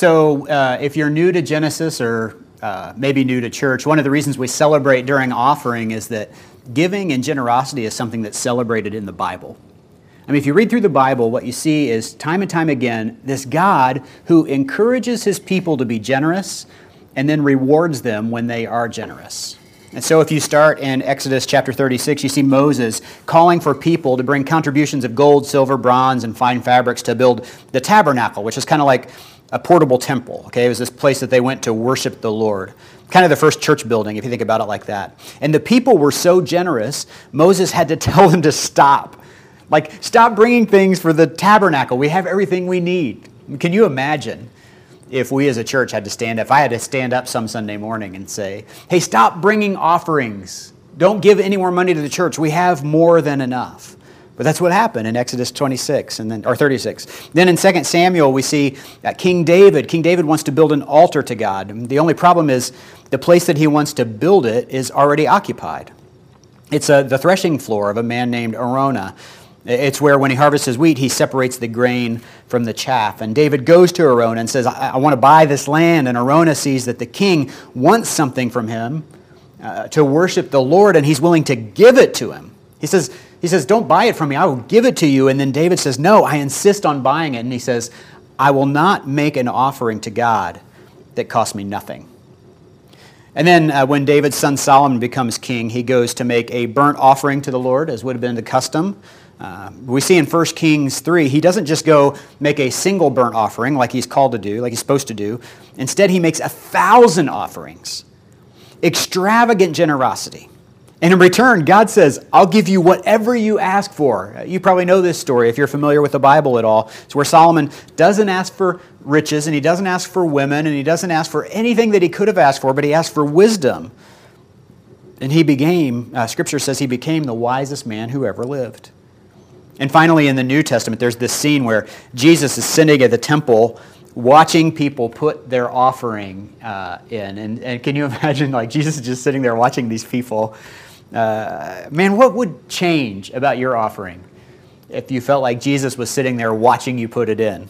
So, uh, if you're new to Genesis or uh, maybe new to church, one of the reasons we celebrate during offering is that giving and generosity is something that's celebrated in the Bible. I mean, if you read through the Bible, what you see is time and time again this God who encourages his people to be generous and then rewards them when they are generous. And so, if you start in Exodus chapter 36, you see Moses calling for people to bring contributions of gold, silver, bronze, and fine fabrics to build the tabernacle, which is kind of like a portable temple. Okay, it was this place that they went to worship the Lord. Kind of the first church building, if you think about it like that. And the people were so generous, Moses had to tell them to stop. Like, stop bringing things for the tabernacle. We have everything we need. Can you imagine? if we as a church had to stand up, if I had to stand up some Sunday morning and say, hey, stop bringing offerings. Don't give any more money to the church. We have more than enough. But that's what happened in Exodus 26 and then or 36. Then in 2 Samuel we see King David, King David wants to build an altar to God. The only problem is the place that he wants to build it is already occupied. It's a, the threshing floor of a man named Araunah. It's where when he harvests his wheat, he separates the grain from the chaff. And David goes to Araunah and says, I, I want to buy this land. And Araunah sees that the king wants something from him uh, to worship the Lord, and he's willing to give it to him. He says, he says, Don't buy it from me, I will give it to you. And then David says, No, I insist on buying it. And he says, I will not make an offering to God that costs me nothing. And then uh, when David's son Solomon becomes king, he goes to make a burnt offering to the Lord, as would have been the custom. Uh, we see in 1 Kings 3, he doesn't just go make a single burnt offering like he's called to do, like he's supposed to do. Instead, he makes a thousand offerings. Extravagant generosity. And in return, God says, I'll give you whatever you ask for. You probably know this story if you're familiar with the Bible at all. It's where Solomon doesn't ask for riches, and he doesn't ask for women, and he doesn't ask for anything that he could have asked for, but he asked for wisdom. And he became, uh, Scripture says, he became the wisest man who ever lived. And finally, in the New Testament, there's this scene where Jesus is sitting at the temple watching people put their offering uh, in. And, and, can you imagine, like, Jesus is just sitting there watching these people? Uh, man, what would change about your offering if you felt like Jesus was sitting there watching you put it in?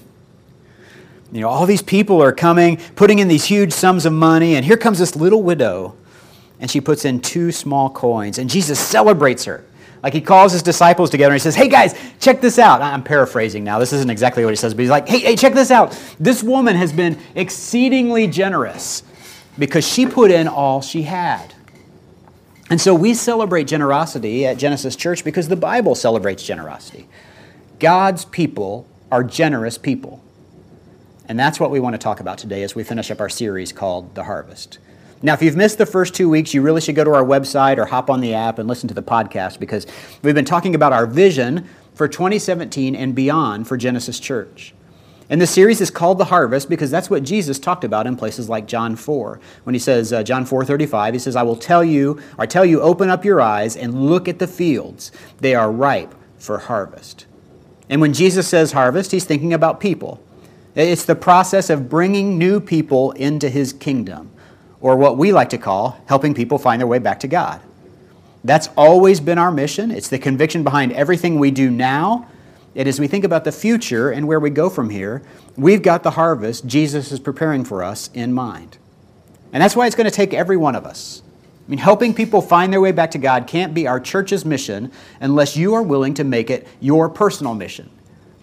You know, all these people are coming, putting in these huge sums of money, and here comes this little widow, and she puts in two small coins, and Jesus celebrates her. Like he calls his disciples together and he says, Hey guys, check this out. I'm paraphrasing now. This isn't exactly what he says, but he's like, Hey, hey, check this out. This woman has been exceedingly generous because she put in all she had. And so we celebrate generosity at Genesis Church because the Bible celebrates generosity. God's people are generous people. And that's what we want to talk about today as we finish up our series called The Harvest. Now, if you've missed the first two weeks, you really should go to our website or hop on the app and listen to the podcast because we've been talking about our vision for 2017 and beyond for Genesis Church. And the series is called The Harvest because that's what Jesus talked about in places like John 4. When he says, uh, John 4 35, he says, I will tell you, or I tell you, open up your eyes and look at the fields. They are ripe for harvest. And when Jesus says harvest, he's thinking about people. It's the process of bringing new people into his kingdom or what we like to call helping people find their way back to God. That's always been our mission. It's the conviction behind everything we do now. And as we think about the future and where we go from here, we've got the harvest Jesus is preparing for us in mind. And that's why it's going to take every one of us. I mean, helping people find their way back to God can't be our church's mission unless you are willing to make it your personal mission.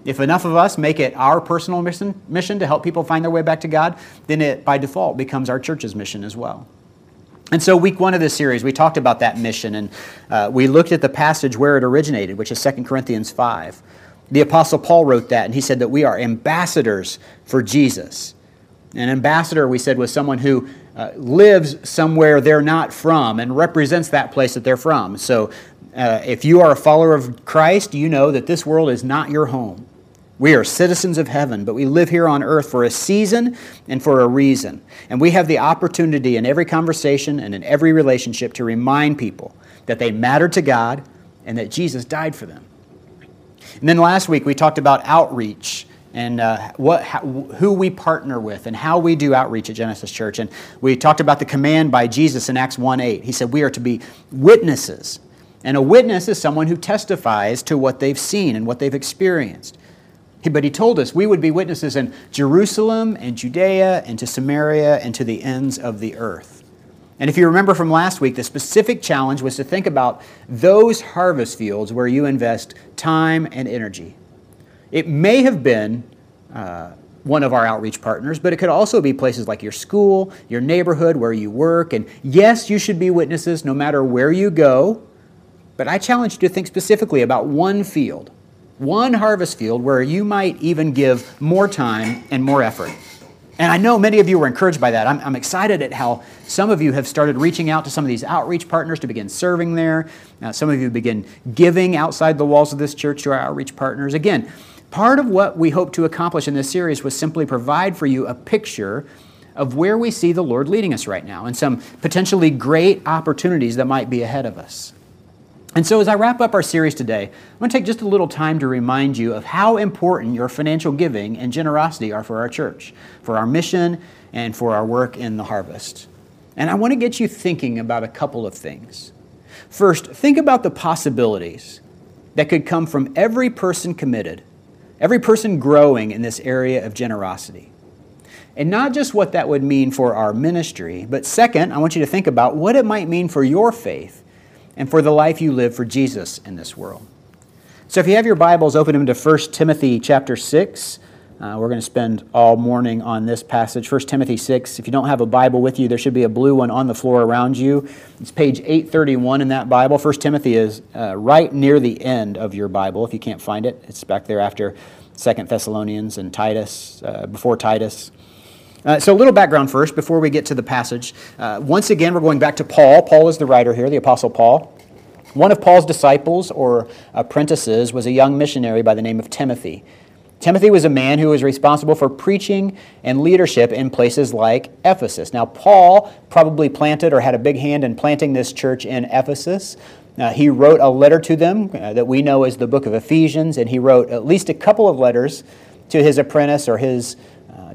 If enough of us make it our personal mission, mission to help people find their way back to God, then it by default becomes our church's mission as well. And so, week one of this series, we talked about that mission, and uh, we looked at the passage where it originated, which is 2 Corinthians 5. The Apostle Paul wrote that, and he said that we are ambassadors for Jesus. An ambassador, we said, was someone who uh, lives somewhere they're not from and represents that place that they're from. So, uh, if you are a follower of Christ, you know that this world is not your home. We are citizens of heaven, but we live here on earth for a season and for a reason. And we have the opportunity in every conversation and in every relationship to remind people that they matter to God and that Jesus died for them. And then last week we talked about outreach and uh, what, how, who we partner with and how we do outreach at Genesis Church. And we talked about the command by Jesus in Acts 1 8. He said, We are to be witnesses. And a witness is someone who testifies to what they've seen and what they've experienced. But he told us we would be witnesses in Jerusalem and Judea and to Samaria and to the ends of the earth. And if you remember from last week, the specific challenge was to think about those harvest fields where you invest time and energy. It may have been uh, one of our outreach partners, but it could also be places like your school, your neighborhood, where you work. And yes, you should be witnesses no matter where you go, but I challenge you to think specifically about one field one harvest field where you might even give more time and more effort. And I know many of you were encouraged by that. I'm, I'm, excited at how some of you have started reaching out to some of these outreach partners to begin serving there. Uh, some of you begin giving outside the walls of this church to our outreach partners. Again, part of what we hope to accomplish in this series was simply provide for you a picture of where we see the Lord leading us right now and some potentially great opportunities that might be ahead of us. And so, as I wrap up our series today, I'm going to take just a little time to remind you of how important your financial giving and generosity are for our church, for our mission, and for our work in the harvest. And I want to get you thinking about a couple of things. First, think about the possibilities that could come from every person committed, every person growing in this area of generosity. And not just what that would mean for our ministry, but second, I want you to think about what it might mean for your faith and for the life you live for Jesus in this world. So if you have your Bibles, open them to 1 Timothy chapter 6. Uh, we're going to spend all morning on this passage, 1 Timothy 6. If you don't have a Bible with you, there should be a blue one on the floor around you. It's page 831 in that Bible. 1 Timothy is uh, right near the end of your Bible. If you can't find it, it's back there after 2 Thessalonians and Titus, uh, before Titus. Uh, so, a little background first before we get to the passage. Uh, once again, we're going back to Paul. Paul is the writer here, the Apostle Paul. One of Paul's disciples or apprentices was a young missionary by the name of Timothy. Timothy was a man who was responsible for preaching and leadership in places like Ephesus. Now, Paul probably planted or had a big hand in planting this church in Ephesus. Uh, he wrote a letter to them uh, that we know as the book of Ephesians, and he wrote at least a couple of letters to his apprentice or his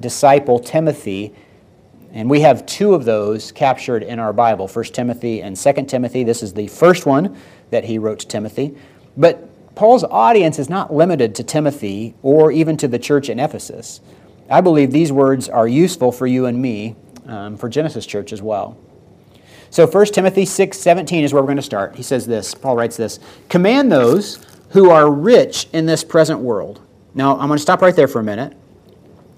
disciple Timothy. And we have two of those captured in our Bible 1 Timothy and 2 Timothy. This is the first one that he wrote to Timothy. But Paul's audience is not limited to Timothy or even to the church in Ephesus. I believe these words are useful for you and me, um, for Genesis Church as well. So 1 Timothy 6 17 is where we're going to start. He says this, Paul writes this Command those who are rich in this present world. Now, I'm going to stop right there for a minute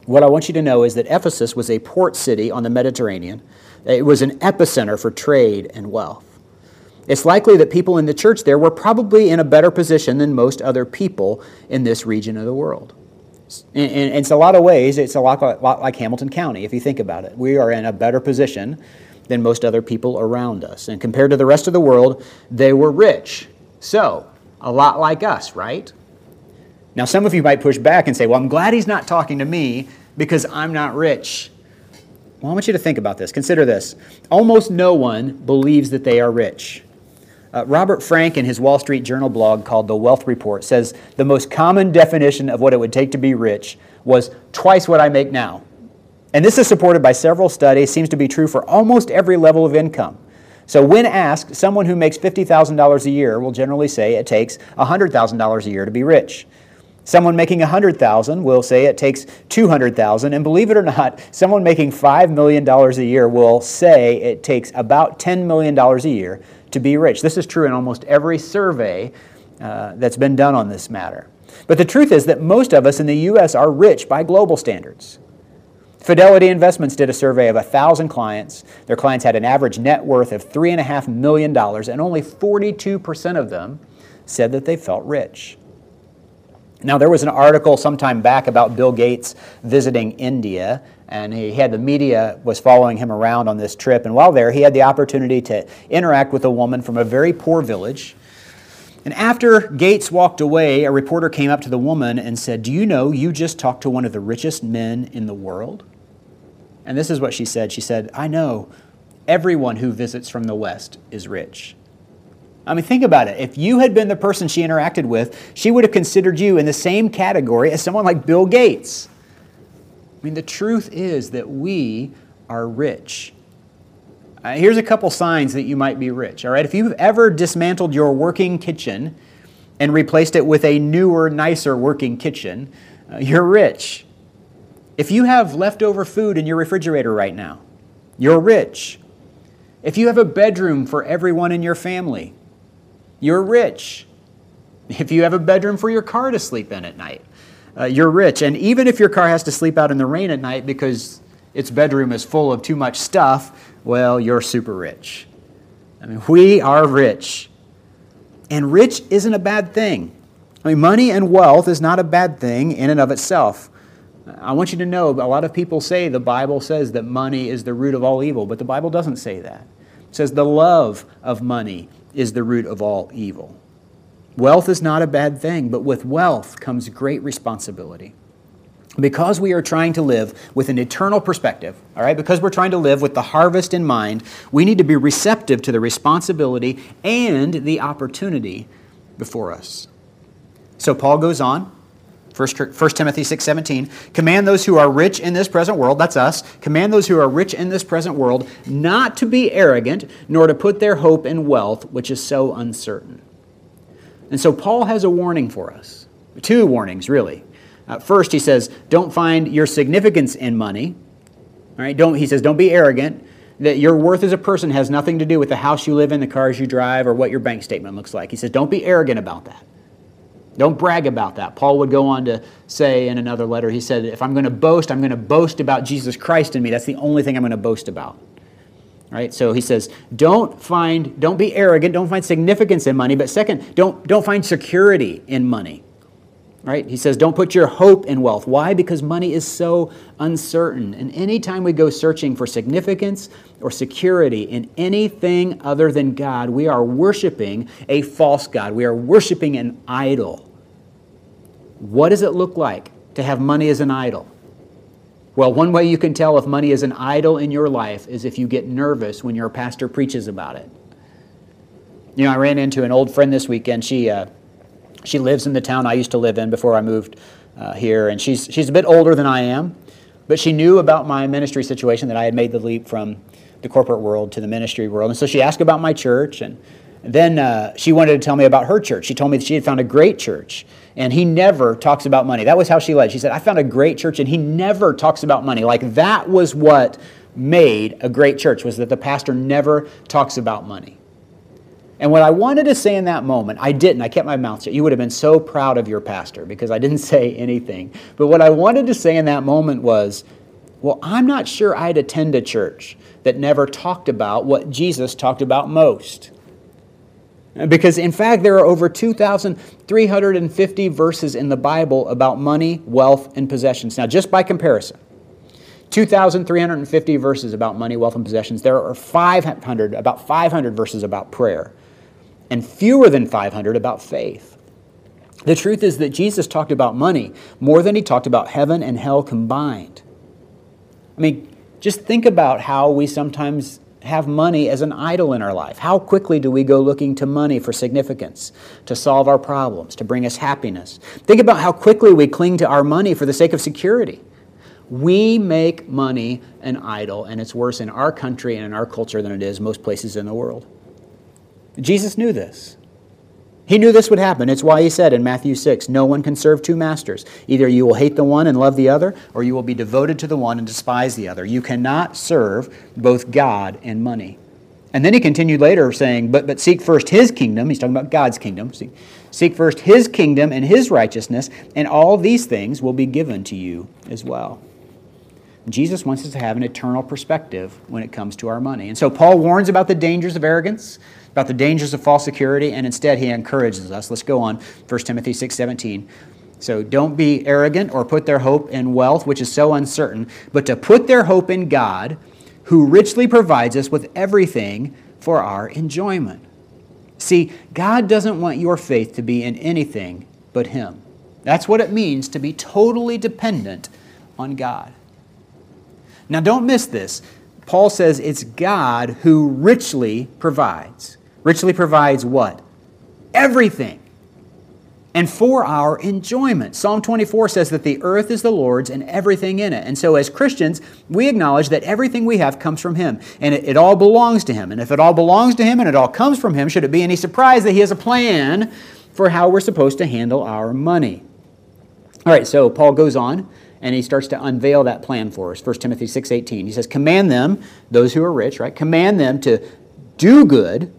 what I want you to know is that Ephesus was a port city on the Mediterranean. It was an epicenter for trade and wealth. It's likely that people in the church there were probably in a better position than most other people in this region of the world. In, in, in a lot of ways, it's a lot, a lot like Hamilton County, if you think about it. We are in a better position than most other people around us. And compared to the rest of the world, they were rich. So, a lot like us, right? Now, some of you might push back and say, Well, I'm glad he's not talking to me because I'm not rich. Well, I want you to think about this. Consider this. Almost no one believes that they are rich. Uh, Robert Frank, in his Wall Street Journal blog called The Wealth Report, says the most common definition of what it would take to be rich was twice what I make now. And this is supported by several studies, seems to be true for almost every level of income. So, when asked, someone who makes $50,000 a year will generally say it takes $100,000 a year to be rich. Someone making 100,000 will say it takes 200,000 and believe it or not, someone making 5 million dollars a year will say it takes about 10 million dollars a year to be rich. This is true in almost every survey uh, that's been done on this matter. But the truth is that most of us in the US are rich by global standards. Fidelity Investments did a survey of 1,000 clients. Their clients had an average net worth of $3.5 million, and only 42% of them said that they felt rich. Now, there was an article sometime back about Bill Gates visiting India, and he had the media was following him around on this trip. And while there, he had the opportunity to interact with a woman from a very poor village. And after Gates walked away, a reporter came up to the woman and said, Do you know you just talked to one of the richest men in the world? And this is what she said. She said, I know everyone who visits from the West is rich. I mean, think about it. If you had been the person she interacted with, she would have considered you in the same category as someone like Bill Gates. I mean, the truth is that we are rich. Uh, here's a couple signs that you might be rich. All right, if you've ever dismantled your working kitchen and replaced it with a newer, nicer working kitchen, uh, you're rich. If you have leftover food in your refrigerator right now, you're rich. If you have a bedroom for everyone in your family, you're rich. If you have a bedroom for your car to sleep in at night, uh, you're rich. And even if your car has to sleep out in the rain at night because its bedroom is full of too much stuff, well, you're super rich. I mean, we are rich. And rich isn't a bad thing. I mean, money and wealth is not a bad thing in and of itself. I want you to know a lot of people say the Bible says that money is the root of all evil, but the Bible doesn't say that. It says the love of money is the root of all evil. Wealth is not a bad thing, but with wealth comes great responsibility. Because we are trying to live with an eternal perspective, all right, because we're trying to live with the harvest in mind, we need to be receptive to the responsibility and the opportunity before us. So Paul goes on 1 Timothy 6:17, command those who are rich in this present world, that's us, command those who are rich in this present world not to be arrogant, nor to put their hope in wealth, which is so uncertain. And so Paul has a warning for us. Two warnings, really. Uh, first, he says, don't find your significance in money. All right, don't, he says, don't be arrogant. That your worth as a person has nothing to do with the house you live in, the cars you drive, or what your bank statement looks like. He says, don't be arrogant about that. Don't brag about that. Paul would go on to say in another letter, he said, If I'm going to boast, I'm going to boast about Jesus Christ in me. That's the only thing I'm going to boast about. Right? So he says, don't find, don't be arrogant, don't find significance in money, but second, don't, don't find security in money. Right? He says, don't put your hope in wealth. Why? Because money is so uncertain. And anytime we go searching for significance or security in anything other than God, we are worshiping a false God. We are worshiping an idol. What does it look like to have money as an idol? Well, one way you can tell if money is an idol in your life is if you get nervous when your pastor preaches about it. You know, I ran into an old friend this weekend. She, uh, she lives in the town I used to live in before I moved uh, here, and she's, she's a bit older than I am, but she knew about my ministry situation that I had made the leap from the corporate world to the ministry world. And so she asked about my church, and then uh, she wanted to tell me about her church. She told me that she had found a great church, and he never talks about money. That was how she led. She said, I found a great church, and he never talks about money. Like that was what made a great church, was that the pastor never talks about money. And what I wanted to say in that moment, I didn't. I kept my mouth shut. You would have been so proud of your pastor because I didn't say anything. But what I wanted to say in that moment was, well, I'm not sure I'd attend a church that never talked about what Jesus talked about most. Because, in fact, there are over 2,350 verses in the Bible about money, wealth, and possessions. Now, just by comparison, 2,350 verses about money, wealth, and possessions. There are 500, about 500 verses about prayer and fewer than 500 about faith. The truth is that Jesus talked about money more than he talked about heaven and hell combined. I mean, just think about how we sometimes have money as an idol in our life. How quickly do we go looking to money for significance, to solve our problems, to bring us happiness? Think about how quickly we cling to our money for the sake of security. We make money an idol, and it's worse in our country and in our culture than it is most places in the world. Jesus knew this. He knew this would happen. It's why he said in Matthew 6 No one can serve two masters. Either you will hate the one and love the other, or you will be devoted to the one and despise the other. You cannot serve both God and money. And then he continued later saying, But, but seek first his kingdom. He's talking about God's kingdom. Seek, seek first his kingdom and his righteousness, and all these things will be given to you as well. Jesus wants us to have an eternal perspective when it comes to our money. And so Paul warns about the dangers of arrogance about the dangers of false security, and instead he encourages us. Let's go on, 1 Timothy 6:17. So don't be arrogant or put their hope in wealth, which is so uncertain, but to put their hope in God, who richly provides us with everything for our enjoyment. See, God doesn't want your faith to be in anything but Him. That's what it means to be totally dependent on God. Now, don't miss this. Paul says it's God who richly provides richly provides what? Everything. And for our enjoyment. Psalm 24 says that the earth is the Lord's and everything in it. And so, as Christians, we acknowledge that everything we have comes from Him. And it, it all belongs to Him. And if it all belongs to Him and it all comes from Him, should it be any surprise that He has a plan for how we're supposed to handle our money? All right, so Paul goes on and he starts to unveil that plan for us. 1 Timothy 6:18. He says, "Command them, those who are rich, right? Command them to do good,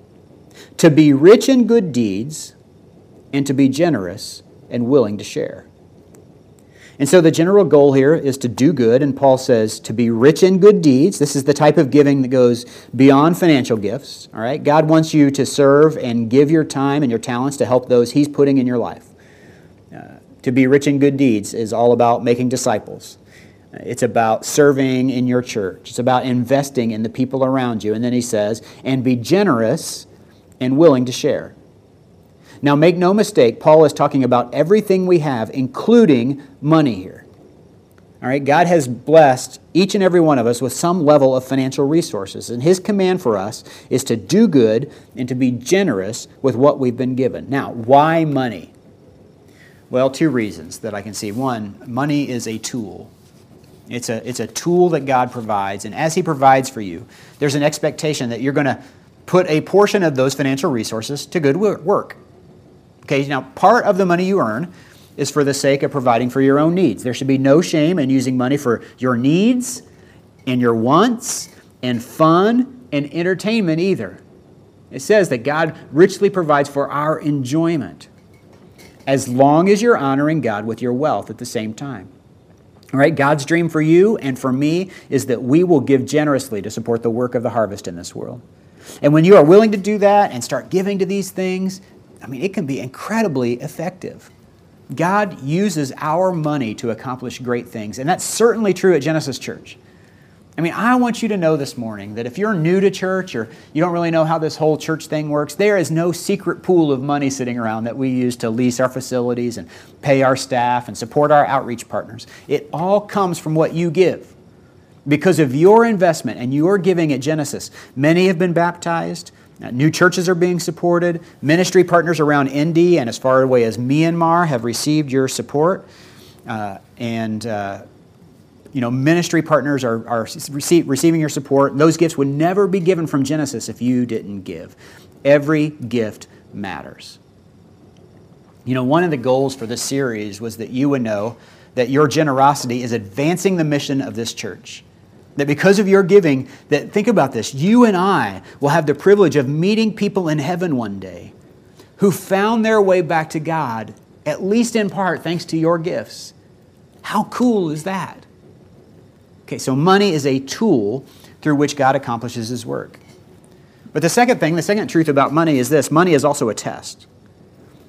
to be rich in good deeds, and to be generous and willing to share." And so the general goal here is to do good, and Paul says to be rich in good deeds. This is the type of giving that goes beyond financial gifts. All right? God wants you to serve and give your time and your talents to help those He's putting in your life. To be rich in good deeds is all about making disciples. It's about serving in your church. It's about investing in the people around you. And then he says, and be generous and willing to share. Now, make no mistake, Paul is talking about everything we have, including money here. All right, God has blessed each and every one of us with some level of financial resources, and His command for us is to do good and to be generous with what we've been given. Now, why money? Well, two reasons that I can see. One, money is a tool. It's a, it's a tool that God provides, and as He provides for you, there's an expectation that you're going to put a portion of those financial resources to good work. Okay, now part of the money you earn is for the sake of providing for your own needs. There should be no shame in using money for your needs and your wants and fun and entertainment either. It says that God richly provides for our enjoyment as long as you're honoring God with your wealth at the same time. All right, God's dream for you and for me is that we will give generously to support the work of the harvest in this world. And when you are willing to do that and start giving to these things, I mean, it can be incredibly effective. God uses our money to accomplish great things, and that's certainly true at Genesis Church. I mean, I want you to know this morning that if you're new to church or you don't really know how this whole church thing works, there is no secret pool of money sitting around that we use to lease our facilities and pay our staff and support our outreach partners. It all comes from what you give. Because of your investment and your giving at Genesis, many have been baptized, uh, new churches are being supported. Ministry partners around India and as far away as Myanmar have received your support. Uh, and uh, you know, ministry partners are, are receive, receiving your support. Those gifts would never be given from Genesis if you didn't give. Every gift matters. You know, one of the goals for this series was that you would know that your generosity is advancing the mission of this church. That because of your giving, that think about this, you and I will have the privilege of meeting people in heaven one day who found their way back to God, at least in part thanks to your gifts. How cool is that? Okay, so money is a tool through which God accomplishes his work. But the second thing, the second truth about money is this money is also a test.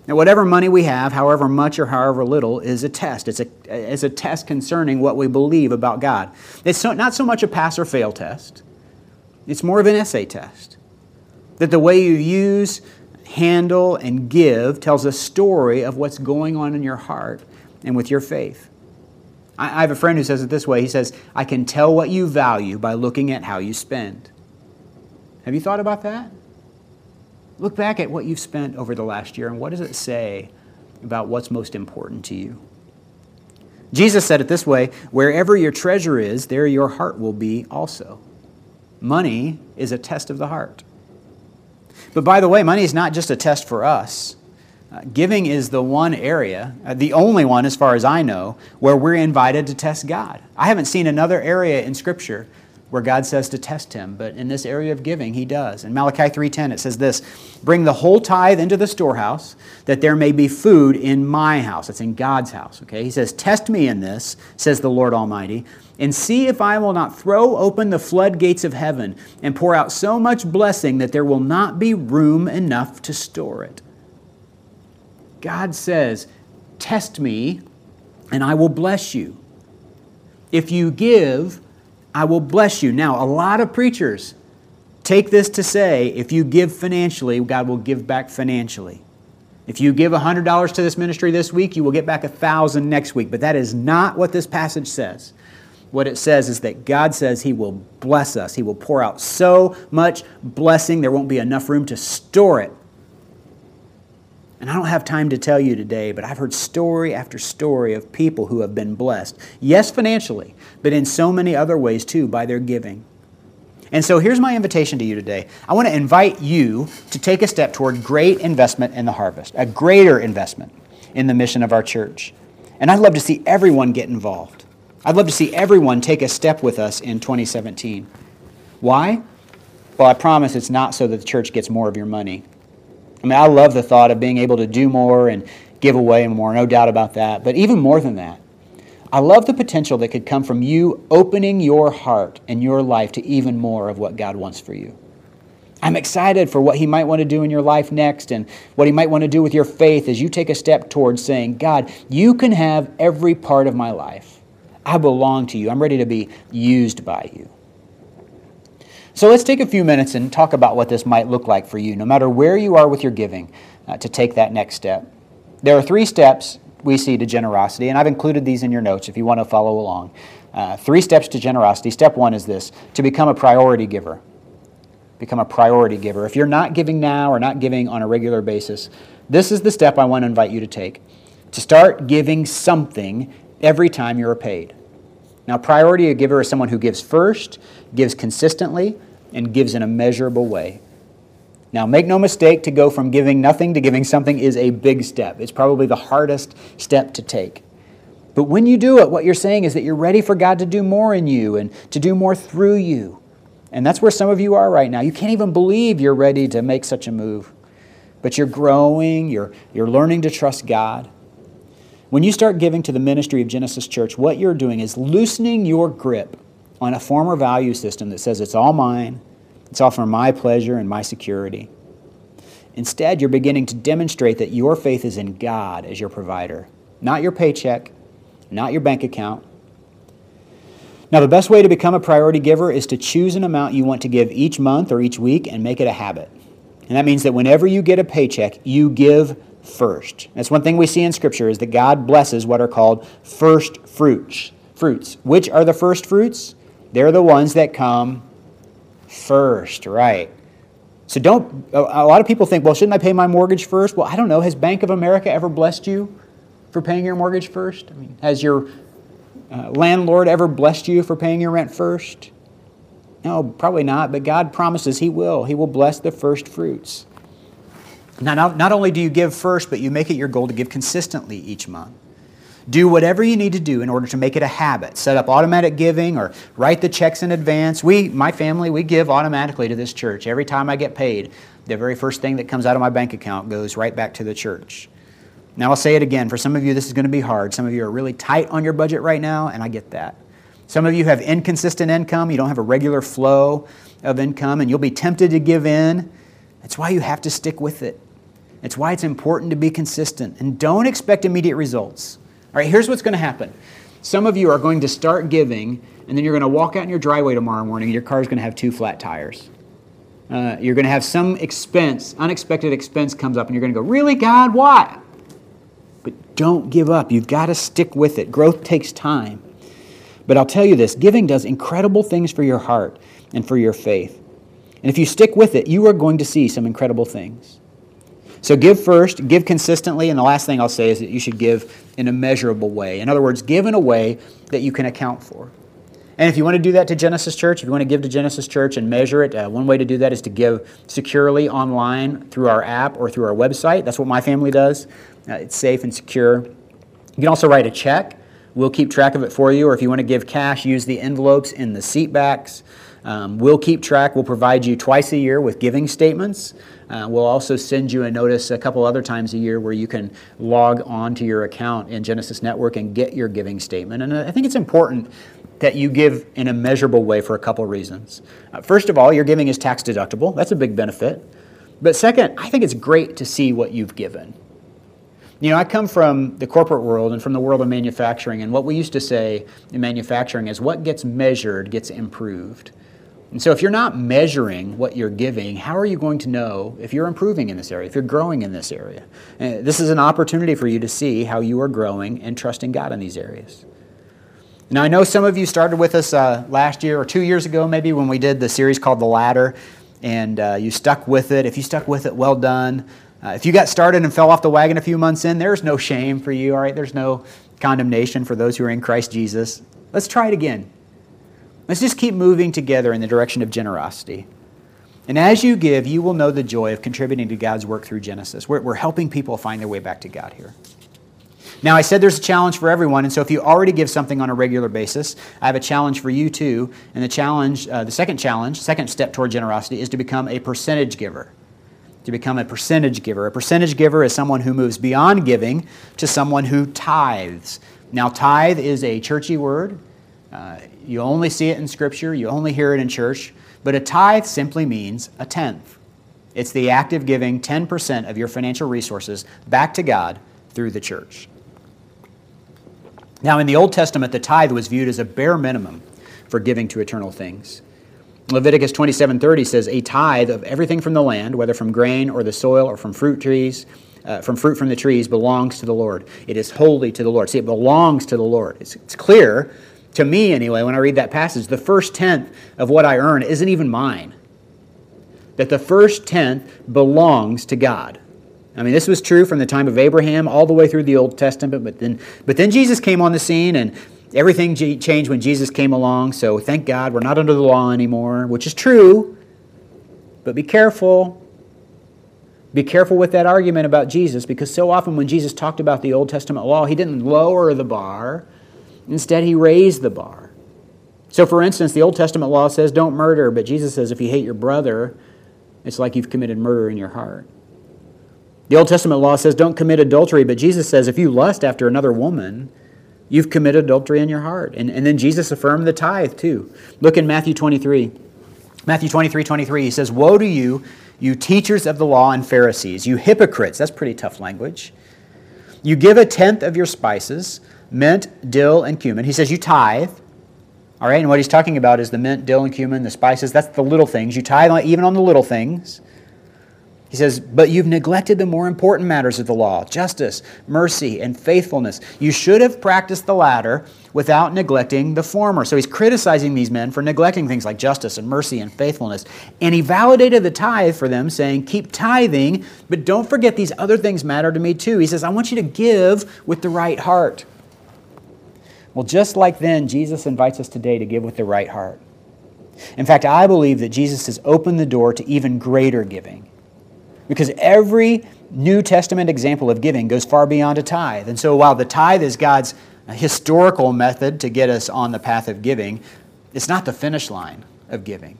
Now, whatever money we have, however much or however little, is a test. It's a, it's a test concerning what we believe about God. It's so, not so much a pass or fail test, it's more of an essay test. That the way you use, handle, and give tells a story of what's going on in your heart and with your faith. I, have a friend who says it this way He says, I can tell what you value by looking at how you spend. Have you thought about that? Look back at what you've spent over the last year and what does it say about what's most important to you? Jesus said it this way wherever your treasure is, there your heart will be also. Money is a test of the heart. But by the way, money is not just a test for us. Uh, giving is the one area, uh, the only one as far as I know, where we're invited to test God. I haven't seen another area in Scripture where God says to test him, but in this area of giving, he does. In Malachi 3:10 it says this, "Bring the whole tithe into the storehouse, that there may be food in my house." It's in God's house, okay? He says, "Test me in this," says the Lord Almighty, "and see if I will not throw open the floodgates of heaven and pour out so much blessing that there will not be room enough to store it." God says, "Test me, and I will bless you." If you give, I will bless you. Now, a lot of preachers take this to say if you give financially, God will give back financially. If you give $100 to this ministry this week, you will get back 1000 next week. But that is not what this passage says. What it says is that God says He will bless us. He will pour out so much blessing, there won't be enough room to store it. And I don't have time to tell you today, but I've heard story after story of people who have been blessed. Yes, financially, but in so many other ways too by their giving. And so here's my invitation to you today. I want to invite you to take a step toward great investment in the harvest, a greater investment in the mission of our church. And I'd love to see everyone get involved. I'd love to see everyone take a step with us in 2017. Why? Well, I promise it's not so that the church gets more of your money. I mean, I love the thought of being able to do more and give away more, no doubt about that. But even more than that, I love the potential that could come from you opening your heart and your life to even more of what God wants for you. I'm excited for what He might want to do in your life next and what He might want to do with your faith as you take a step towards saying, God, you can have every part of my life. I belong to you. I'm ready to be used by you. So let's take a few minutes and talk about what this might look like for you, no matter where you are with your giving, uh, to take that next step. There are three steps we see to generosity, and I've included these in your notes if you want to follow along. Uh, three steps to generosity. Step one is this to become a priority giver. Become a priority giver. If you're not giving now or not giving on a regular basis, this is the step I want to invite you to take. To start giving something every time you're paid. Now, priority giver is someone who gives first, gives consistently, and gives in a measurable way. Now, make no mistake, to go from giving nothing to giving something is a big step. It's probably the hardest step to take. But when you do it, what you're saying is that you're ready for God to do more in you and to do more through you. And that's where some of you are right now. You can't even believe you're ready to make such a move. But you're growing, you're, you're learning to trust God. When you start giving to the ministry of Genesis Church, what you're doing is loosening your grip on a former value system that says it's all mine, it's all for my pleasure and my security. Instead, you're beginning to demonstrate that your faith is in God as your provider, not your paycheck, not your bank account. Now, the best way to become a priority giver is to choose an amount you want to give each month or each week and make it a habit. And that means that whenever you get a paycheck, you give first. That's one thing we see in Scripture is that God blesses what are called first fruits. Fruits. Which are the first fruits? They're the ones that come first, right? So don't, a lot of people think, well, shouldn't I pay my mortgage first? Well, I don't know. Has Bank of America ever blessed you for paying your mortgage first? I mean, has your uh, landlord ever blessed you for paying your rent first? No, probably not, but God promises He will. He will bless the first fruits. Now, not, not only do you give first, but you make it your goal to give consistently each month. Do whatever you need to do in order to make it a habit. Set up automatic giving or write the checks in advance. We, my family, we give automatically to this church. Every time I get paid, the very first thing that comes out of my bank account goes right back to the church. Now, I'll say it again. For some of you, this is going to be hard. Some of you are really tight on your budget right now, and I get that. Some of you have inconsistent income. You don't have a regular flow of income, and you'll be tempted to give in. That's why you have to stick with it. It's why it's important to be consistent. And don't expect immediate results. All right, here's what's going to happen. Some of you are going to start giving, and then you're going to walk out in your driveway tomorrow morning, and your car's going to have two flat tires. Uh, you're going to have some expense, unexpected expense comes up, and you're going to go, Really, God, why? But don't give up. You've got to stick with it. Growth takes time. But I'll tell you this giving does incredible things for your heart and for your faith. And if you stick with it, you are going to see some incredible things. So give first, give consistently, and the last thing I'll say is that you should give in a measurable way. In other words, give in a way that you can account for. And if you want to do that to Genesis Church, if you want to give to Genesis Church and measure it, uh, one way to do that is to give securely online through our app or through our website. That's what my family does. Uh, it's safe and secure. You can also write a check. We'll keep track of it for you. Or if you want to give cash, use the envelopes in the seat backs. Um, we'll keep track. We'll provide you twice a year with giving statements. Uh, we'll also send you a notice a couple other times a year where you can log on to your account in Genesis Network and get your giving statement. And I think it's important that you give in a measurable way for a couple reasons. Uh, first of all, your giving is tax deductible. That's a big benefit. But second, I think it's great to see what you've given. You know, I come from the corporate world and from the world of manufacturing, and what we used to say in manufacturing is what gets measured gets improved. And so, if you're not measuring what you're giving, how are you going to know if you're improving in this area, if you're growing in this area? And this is an opportunity for you to see how you are growing and trusting God in these areas. Now, I know some of you started with us uh, last year or two years ago, maybe, when we did the series called The Ladder, and uh, you stuck with it. If you stuck with it, well done. Uh, if you got started and fell off the wagon a few months in, there's no shame for you, all right? There's no condemnation for those who are in Christ Jesus. Let's try it again. Let's just keep moving together in the direction of generosity. And as you give, you will know the joy of contributing to God's work through Genesis. We're, we're helping people find their way back to God here. Now, I said there's a challenge for everyone, and so if you already give something on a regular basis, I have a challenge for you too. And the challenge, uh, the second challenge, second step toward generosity is to become a percentage giver. To become a percentage giver. A percentage giver is someone who moves beyond giving to someone who tithes. Now, tithe is a churchy word. Uh, you only see it in Scripture, you only hear it in church. But a tithe simply means a tenth. It's the act of giving 10% of your financial resources back to God through the church. Now, in the Old Testament, the tithe was viewed as a bare minimum for giving to eternal things. Leviticus 27:30 says, "A tithe of everything from the land, whether from grain or the soil or from fruit trees, uh, from fruit from the trees, belongs to the Lord. It is holy to the Lord." See, it belongs to the Lord. It's, it's clear to me, anyway, when I read that passage, the first tenth of what I earn isn't even mine. That the first tenth belongs to God. I mean, this was true from the time of Abraham all the way through the Old Testament, but then, but then Jesus came on the scene and everything changed when Jesus came along. So thank God we're not under the law anymore, which is true. But be careful. Be careful with that argument about Jesus because so often when Jesus talked about the Old Testament law, he didn't lower the bar, instead, he raised the bar. So, for instance, the Old Testament law says don't murder, but Jesus says if you hate your brother, it's like you've committed murder in your heart. The Old Testament law says don't commit adultery, but Jesus says if you lust after another woman, you've committed adultery in your heart. And, and then Jesus affirmed the tithe too. Look in Matthew 23. Matthew 23, 23, he says, Woe to you, you teachers of the law and Pharisees, you hypocrites. That's pretty tough language. You give a tenth of your spices, mint, dill, and cumin. He says, You tithe. All right, and what he's talking about is the mint, dill, and cumin, the spices. That's the little things. You tithe even on the little things. He says, But you've neglected the more important matters of the law justice, mercy, and faithfulness. You should have practiced the latter without neglecting the former. So he's criticizing these men for neglecting things like justice and mercy and faithfulness. And he validated the tithe for them, saying, Keep tithing, but don't forget these other things matter to me too. He says, I want you to give with the right heart. Well, just like then, Jesus invites us today to give with the right heart. In fact, I believe that Jesus has opened the door to even greater giving. Because every New Testament example of giving goes far beyond a tithe. And so while the tithe is God's historical method to get us on the path of giving, it's not the finish line of giving.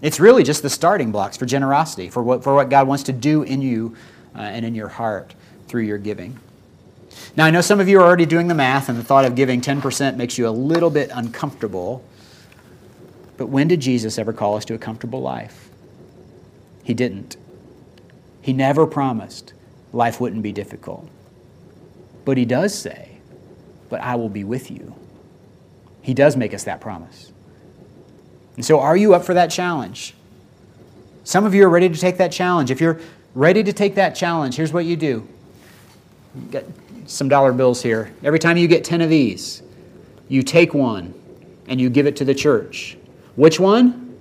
It's really just the starting blocks for generosity, for what, for what God wants to do in you uh, and in your heart through your giving. Now, I know some of you are already doing the math, and the thought of giving 10% makes you a little bit uncomfortable. But when did Jesus ever call us to a comfortable life? He didn't. He never promised life wouldn't be difficult. But he does say, But I will be with you. He does make us that promise. And so, are you up for that challenge? Some of you are ready to take that challenge. If you're ready to take that challenge, here's what you do. You some dollar bills here. Every time you get 10 of these, you take one and you give it to the church. Which one?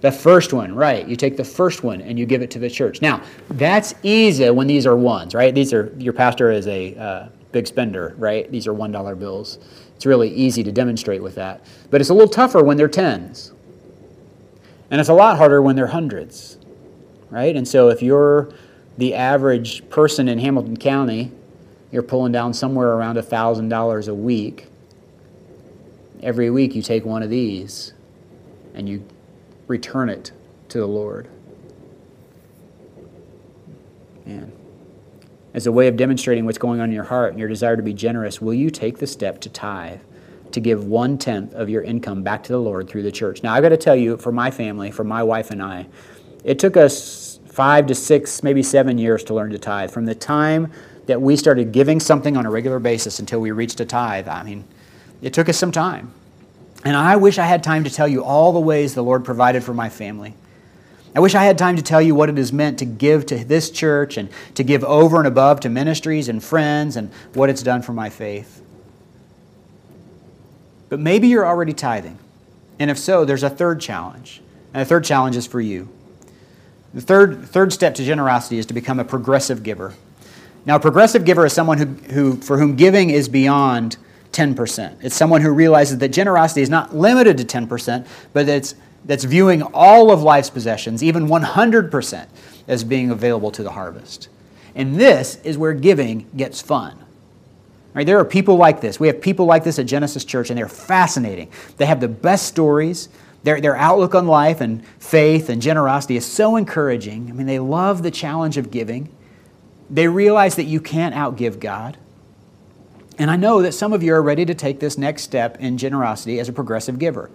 The first one, right. You take the first one and you give it to the church. Now, that's easy when these are ones, right? These are, your pastor is a uh, big spender, right? These are $1 bills. It's really easy to demonstrate with that. But it's a little tougher when they're tens. And it's a lot harder when they're hundreds, right? And so if you're the average person in Hamilton County, you're pulling down somewhere around $1,000 a week. Every week you take one of these and you return it to the Lord. Man. As a way of demonstrating what's going on in your heart and your desire to be generous, will you take the step to tithe, to give one tenth of your income back to the Lord through the church? Now, I've got to tell you, for my family, for my wife and I, it took us five to six, maybe seven years to learn to tithe. From the time that we started giving something on a regular basis until we reached a tithe, I mean, it took us some time. And I wish I had time to tell you all the ways the Lord provided for my family. I wish I had time to tell you what it has meant to give to this church and to give over and above to ministries and friends and what it's done for my faith. But maybe you're already tithing. And if so, there's a third challenge. And the third challenge is for you. The third, third step to generosity is to become a progressive giver. Now, a progressive giver is someone who, who, for whom giving is beyond 10%. It's someone who realizes that generosity is not limited to 10%, but it's, that's viewing all of life's possessions, even 100%, as being available to the harvest. And this is where giving gets fun. Right? There are people like this. We have people like this at Genesis Church, and they're fascinating. They have the best stories. Their, their outlook on life and faith and generosity is so encouraging. I mean, they love the challenge of giving. They realize that you can't outgive God. And I know that some of you are ready to take this next step in generosity as a progressive giver.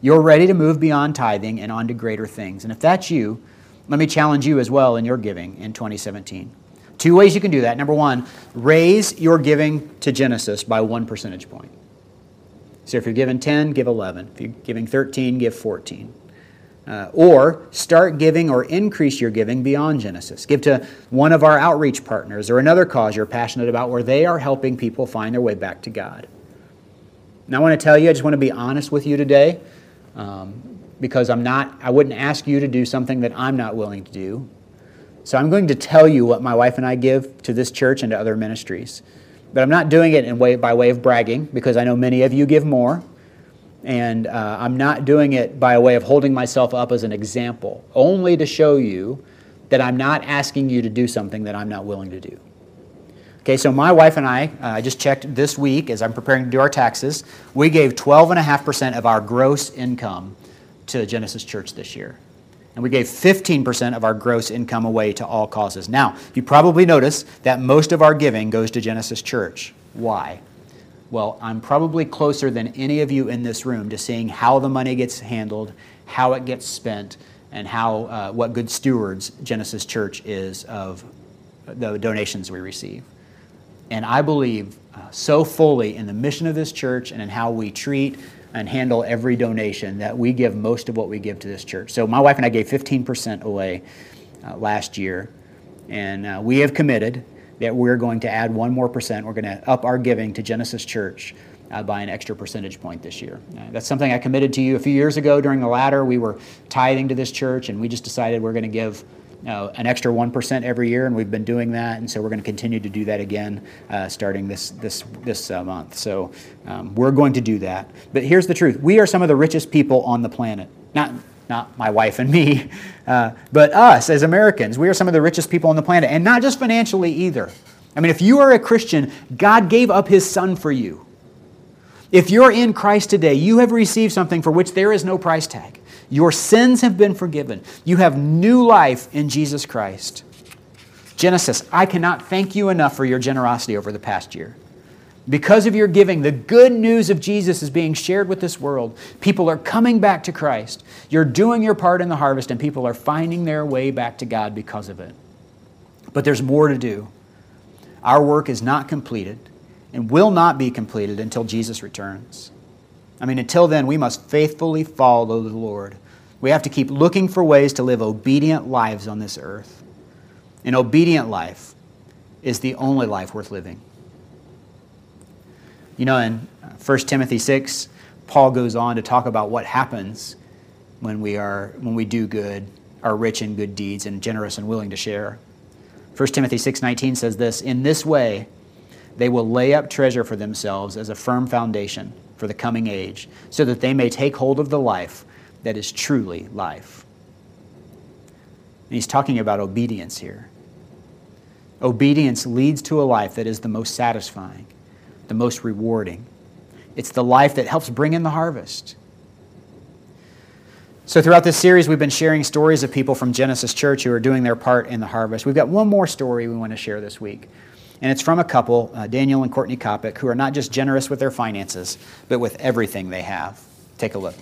You're ready to move beyond tithing and on to greater things. And if that's you, let me challenge you as well in your giving in 2017. Two ways you can do that. Number one, raise your giving to Genesis by one percentage point. So if you're giving 10, give 11. If you're giving 13, give 14. Uh, or start giving or increase your giving beyond Genesis. Give to one of our outreach partners or another cause you're passionate about where they are helping people find their way back to God. Now, I want to tell you, I just want to be honest with you today um, because I'm not, I wouldn't ask you to do something that I'm not willing to do. So I'm going to tell you what my wife and I give to this church and to other ministries. But I'm not doing it in way, by way of bragging because I know many of you give more. And uh, I'm not doing it by way of holding myself up as an example, only to show you that I'm not asking you to do something that I'm not willing to do. Okay, so my wife and I, uh, I just checked this week as I'm preparing to do our taxes, we gave 12.5% of our gross income to Genesis Church this year and we gave 15% of our gross income away to all causes. Now, you probably notice that most of our giving goes to Genesis Church. Why? Well, I'm probably closer than any of you in this room to seeing how the money gets handled, how it gets spent, and how uh, what good stewards Genesis Church is of the donations we receive. And I believe uh, so fully in the mission of this church and in how we treat and handle every donation, that we give most of what we give to this church. So my wife and I gave 15% away uh, last year, and uh, we have committed that we're going to add one more percent. We're going to up our giving to Genesis Church uh, by an extra percentage point this year. Uh, that's something I committed to you a few years ago during the ladder. We were tithing to this church, and we just decided we're going to give an extra 1% every year, and we've been doing that, and so we're going to continue to do that again uh, starting this, this, this uh, month. So um, we're going to do that. But here's the truth we are some of the richest people on the planet. Not, not my wife and me, uh, but us as Americans. We are some of the richest people on the planet, and not just financially either. I mean, if you are a Christian, God gave up his son for you. If you're in Christ today, you have received something for which there is no price tag. Your sins have been forgiven. You have new life in Jesus Christ. Genesis, I cannot thank you enough for your generosity over the past year. Because of your giving, the good news of Jesus is being shared with this world. People are coming back to Christ. You're doing your part in the harvest, and people are finding their way back to God because of it. But there's more to do. Our work is not completed and will not be completed until Jesus returns. I mean, until then, we must faithfully follow the Lord. We have to keep looking for ways to live obedient lives on this earth. An obedient life is the only life worth living. You know, in 1 Timothy 6, Paul goes on to talk about what happens when we, are, when we do good, are rich in good deeds, and generous and willing to share. 1 Timothy 6:19 says this, "In this way they will lay up treasure for themselves as a firm foundation." for the coming age, so that they may take hold of the life that is truly life. And he's talking about obedience here. Obedience leads to a life that is the most satisfying, the most rewarding. It's the life that helps bring in the harvest. So, throughout this series, we've been sharing stories of people from Genesis Church who are doing their part in the harvest. We've got one more story we want to share this week. And it's from a couple, uh, Daniel and Courtney Kopic, who are not just generous with their finances, but with everything they have. Take a look.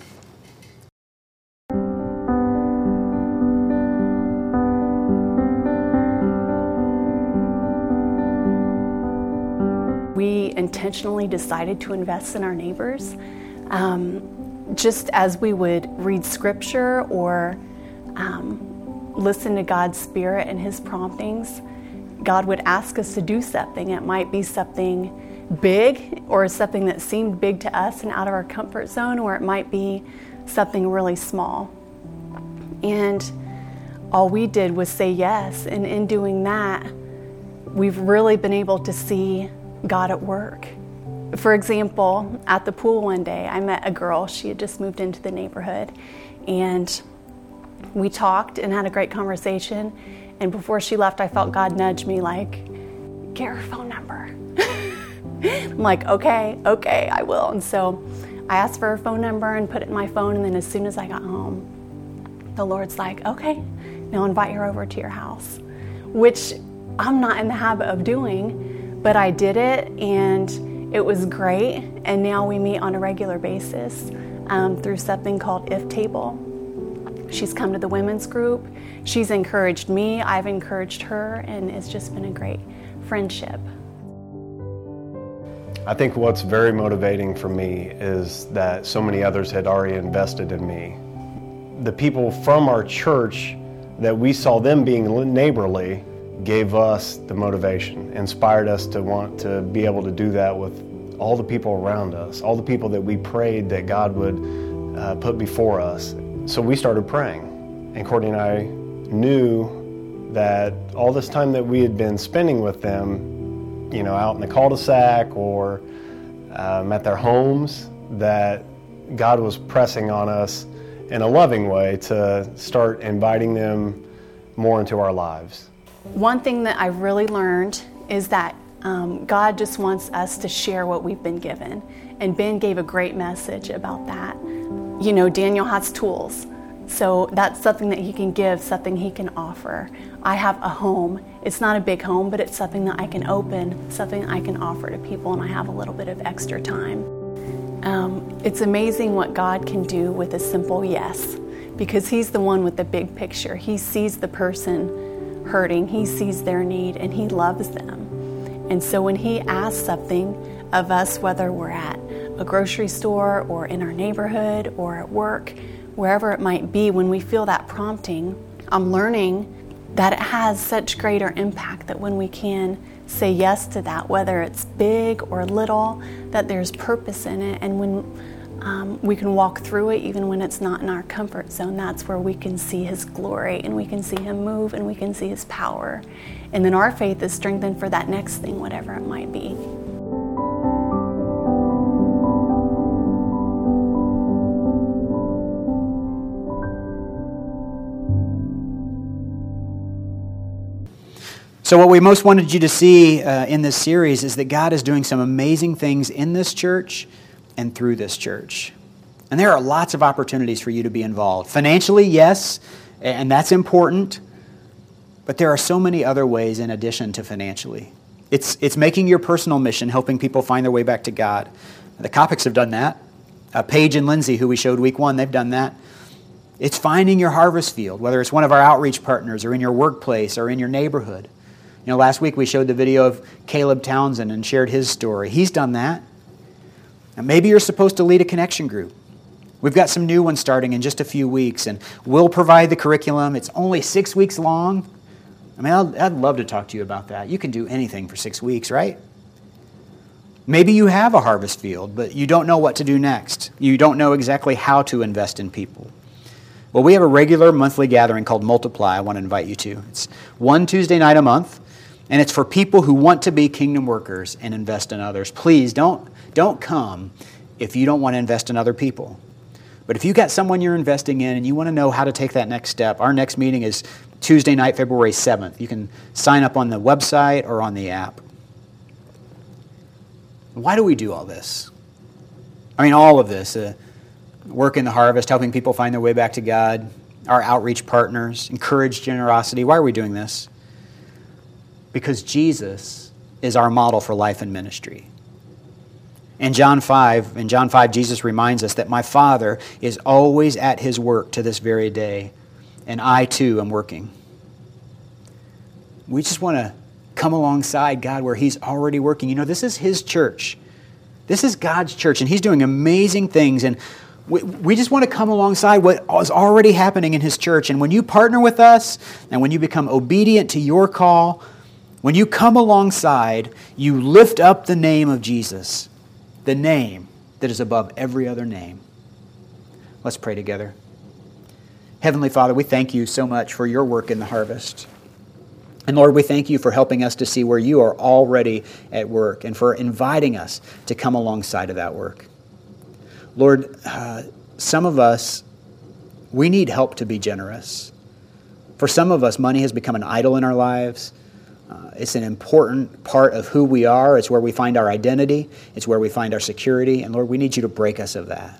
We intentionally decided to invest in our neighbors. Um, just as we would read scripture or um, listen to God's Spirit and His promptings, God would ask us to do something. It might be something big or something that seemed big to us and out of our comfort zone, or it might be something really small. And all we did was say yes. And in doing that, we've really been able to see God at work. For example, at the pool one day, I met a girl. She had just moved into the neighborhood. And we talked and had a great conversation. And before she left, I felt God nudge me, like, get her phone number. I'm like, okay, okay, I will. And so I asked for her phone number and put it in my phone. And then as soon as I got home, the Lord's like, okay, now invite her over to your house, which I'm not in the habit of doing, but I did it and it was great. And now we meet on a regular basis um, through something called If Table. She's come to the women's group. She's encouraged me, I've encouraged her, and it's just been a great friendship. I think what's very motivating for me is that so many others had already invested in me. The people from our church that we saw them being neighborly gave us the motivation, inspired us to want to be able to do that with all the people around us, all the people that we prayed that God would uh, put before us. So we started praying. And Courtney and I knew that all this time that we had been spending with them, you know, out in the cul-de-sac or um, at their homes, that God was pressing on us in a loving way to start inviting them more into our lives. One thing that I really learned is that um, God just wants us to share what we've been given. And Ben gave a great message about that. You know, Daniel has tools. So that's something that he can give, something he can offer. I have a home. It's not a big home, but it's something that I can open, something I can offer to people, and I have a little bit of extra time. Um, it's amazing what God can do with a simple yes, because He's the one with the big picture. He sees the person hurting, He sees their need, and He loves them. And so when He asks something of us, whether we're at a grocery store or in our neighborhood or at work, wherever it might be, when we feel that prompting, I'm learning that it has such greater impact that when we can say yes to that, whether it's big or little, that there's purpose in it. And when um, we can walk through it, even when it's not in our comfort zone, that's where we can see His glory and we can see Him move and we can see His power. And then our faith is strengthened for that next thing, whatever it might be. So, what we most wanted you to see uh, in this series is that God is doing some amazing things in this church and through this church. And there are lots of opportunities for you to be involved. Financially, yes, and that's important, but there are so many other ways in addition to financially. It's, it's making your personal mission, helping people find their way back to God. The Copics have done that. Uh, Paige and Lindsay, who we showed week one, they've done that. It's finding your harvest field, whether it's one of our outreach partners or in your workplace or in your neighborhood. You know, last week we showed the video of Caleb Townsend and shared his story. He's done that. And maybe you're supposed to lead a connection group. We've got some new ones starting in just a few weeks, and we'll provide the curriculum. It's only six weeks long. I mean, I'd, I'd love to talk to you about that. You can do anything for six weeks, right? Maybe you have a harvest field, but you don't know what to do next. You don't know exactly how to invest in people. Well, we have a regular monthly gathering called Multiply I want to invite you to. It's one Tuesday night a month. And it's for people who want to be kingdom workers and invest in others. Please don't, don't come if you don't want to invest in other people. But if you've got someone you're investing in and you want to know how to take that next step, our next meeting is Tuesday night, February 7th. You can sign up on the website or on the app. Why do we do all this? I mean, all of this uh, work in the harvest, helping people find their way back to God, our outreach partners, encourage generosity. Why are we doing this? because Jesus is our model for life and ministry. In John 5, in John 5, Jesus reminds us that my Father is always at his work to this very day, and I too am working. We just want to come alongside God where he's already working. You know, this is his church. This is God's church, and he's doing amazing things. And we, we just want to come alongside what is already happening in his church. And when you partner with us and when you become obedient to your call, when you come alongside, you lift up the name of Jesus, the name that is above every other name. Let's pray together. Heavenly Father, we thank you so much for your work in the harvest. And Lord, we thank you for helping us to see where you are already at work and for inviting us to come alongside of that work. Lord, uh, some of us, we need help to be generous. For some of us, money has become an idol in our lives. Uh, it's an important part of who we are. It's where we find our identity. It's where we find our security. And Lord, we need you to break us of that.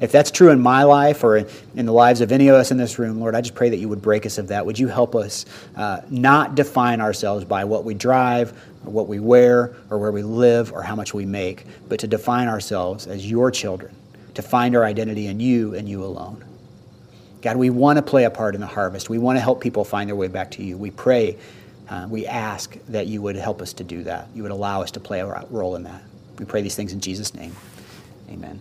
If that's true in my life or in the lives of any of us in this room, Lord, I just pray that you would break us of that. Would you help us uh, not define ourselves by what we drive or what we wear or where we live or how much we make, but to define ourselves as your children, to find our identity in you and you alone. God, we want to play a part in the harvest. We want to help people find their way back to you. We pray, uh, we ask that you would help us to do that. You would allow us to play a role in that. We pray these things in Jesus' name. Amen.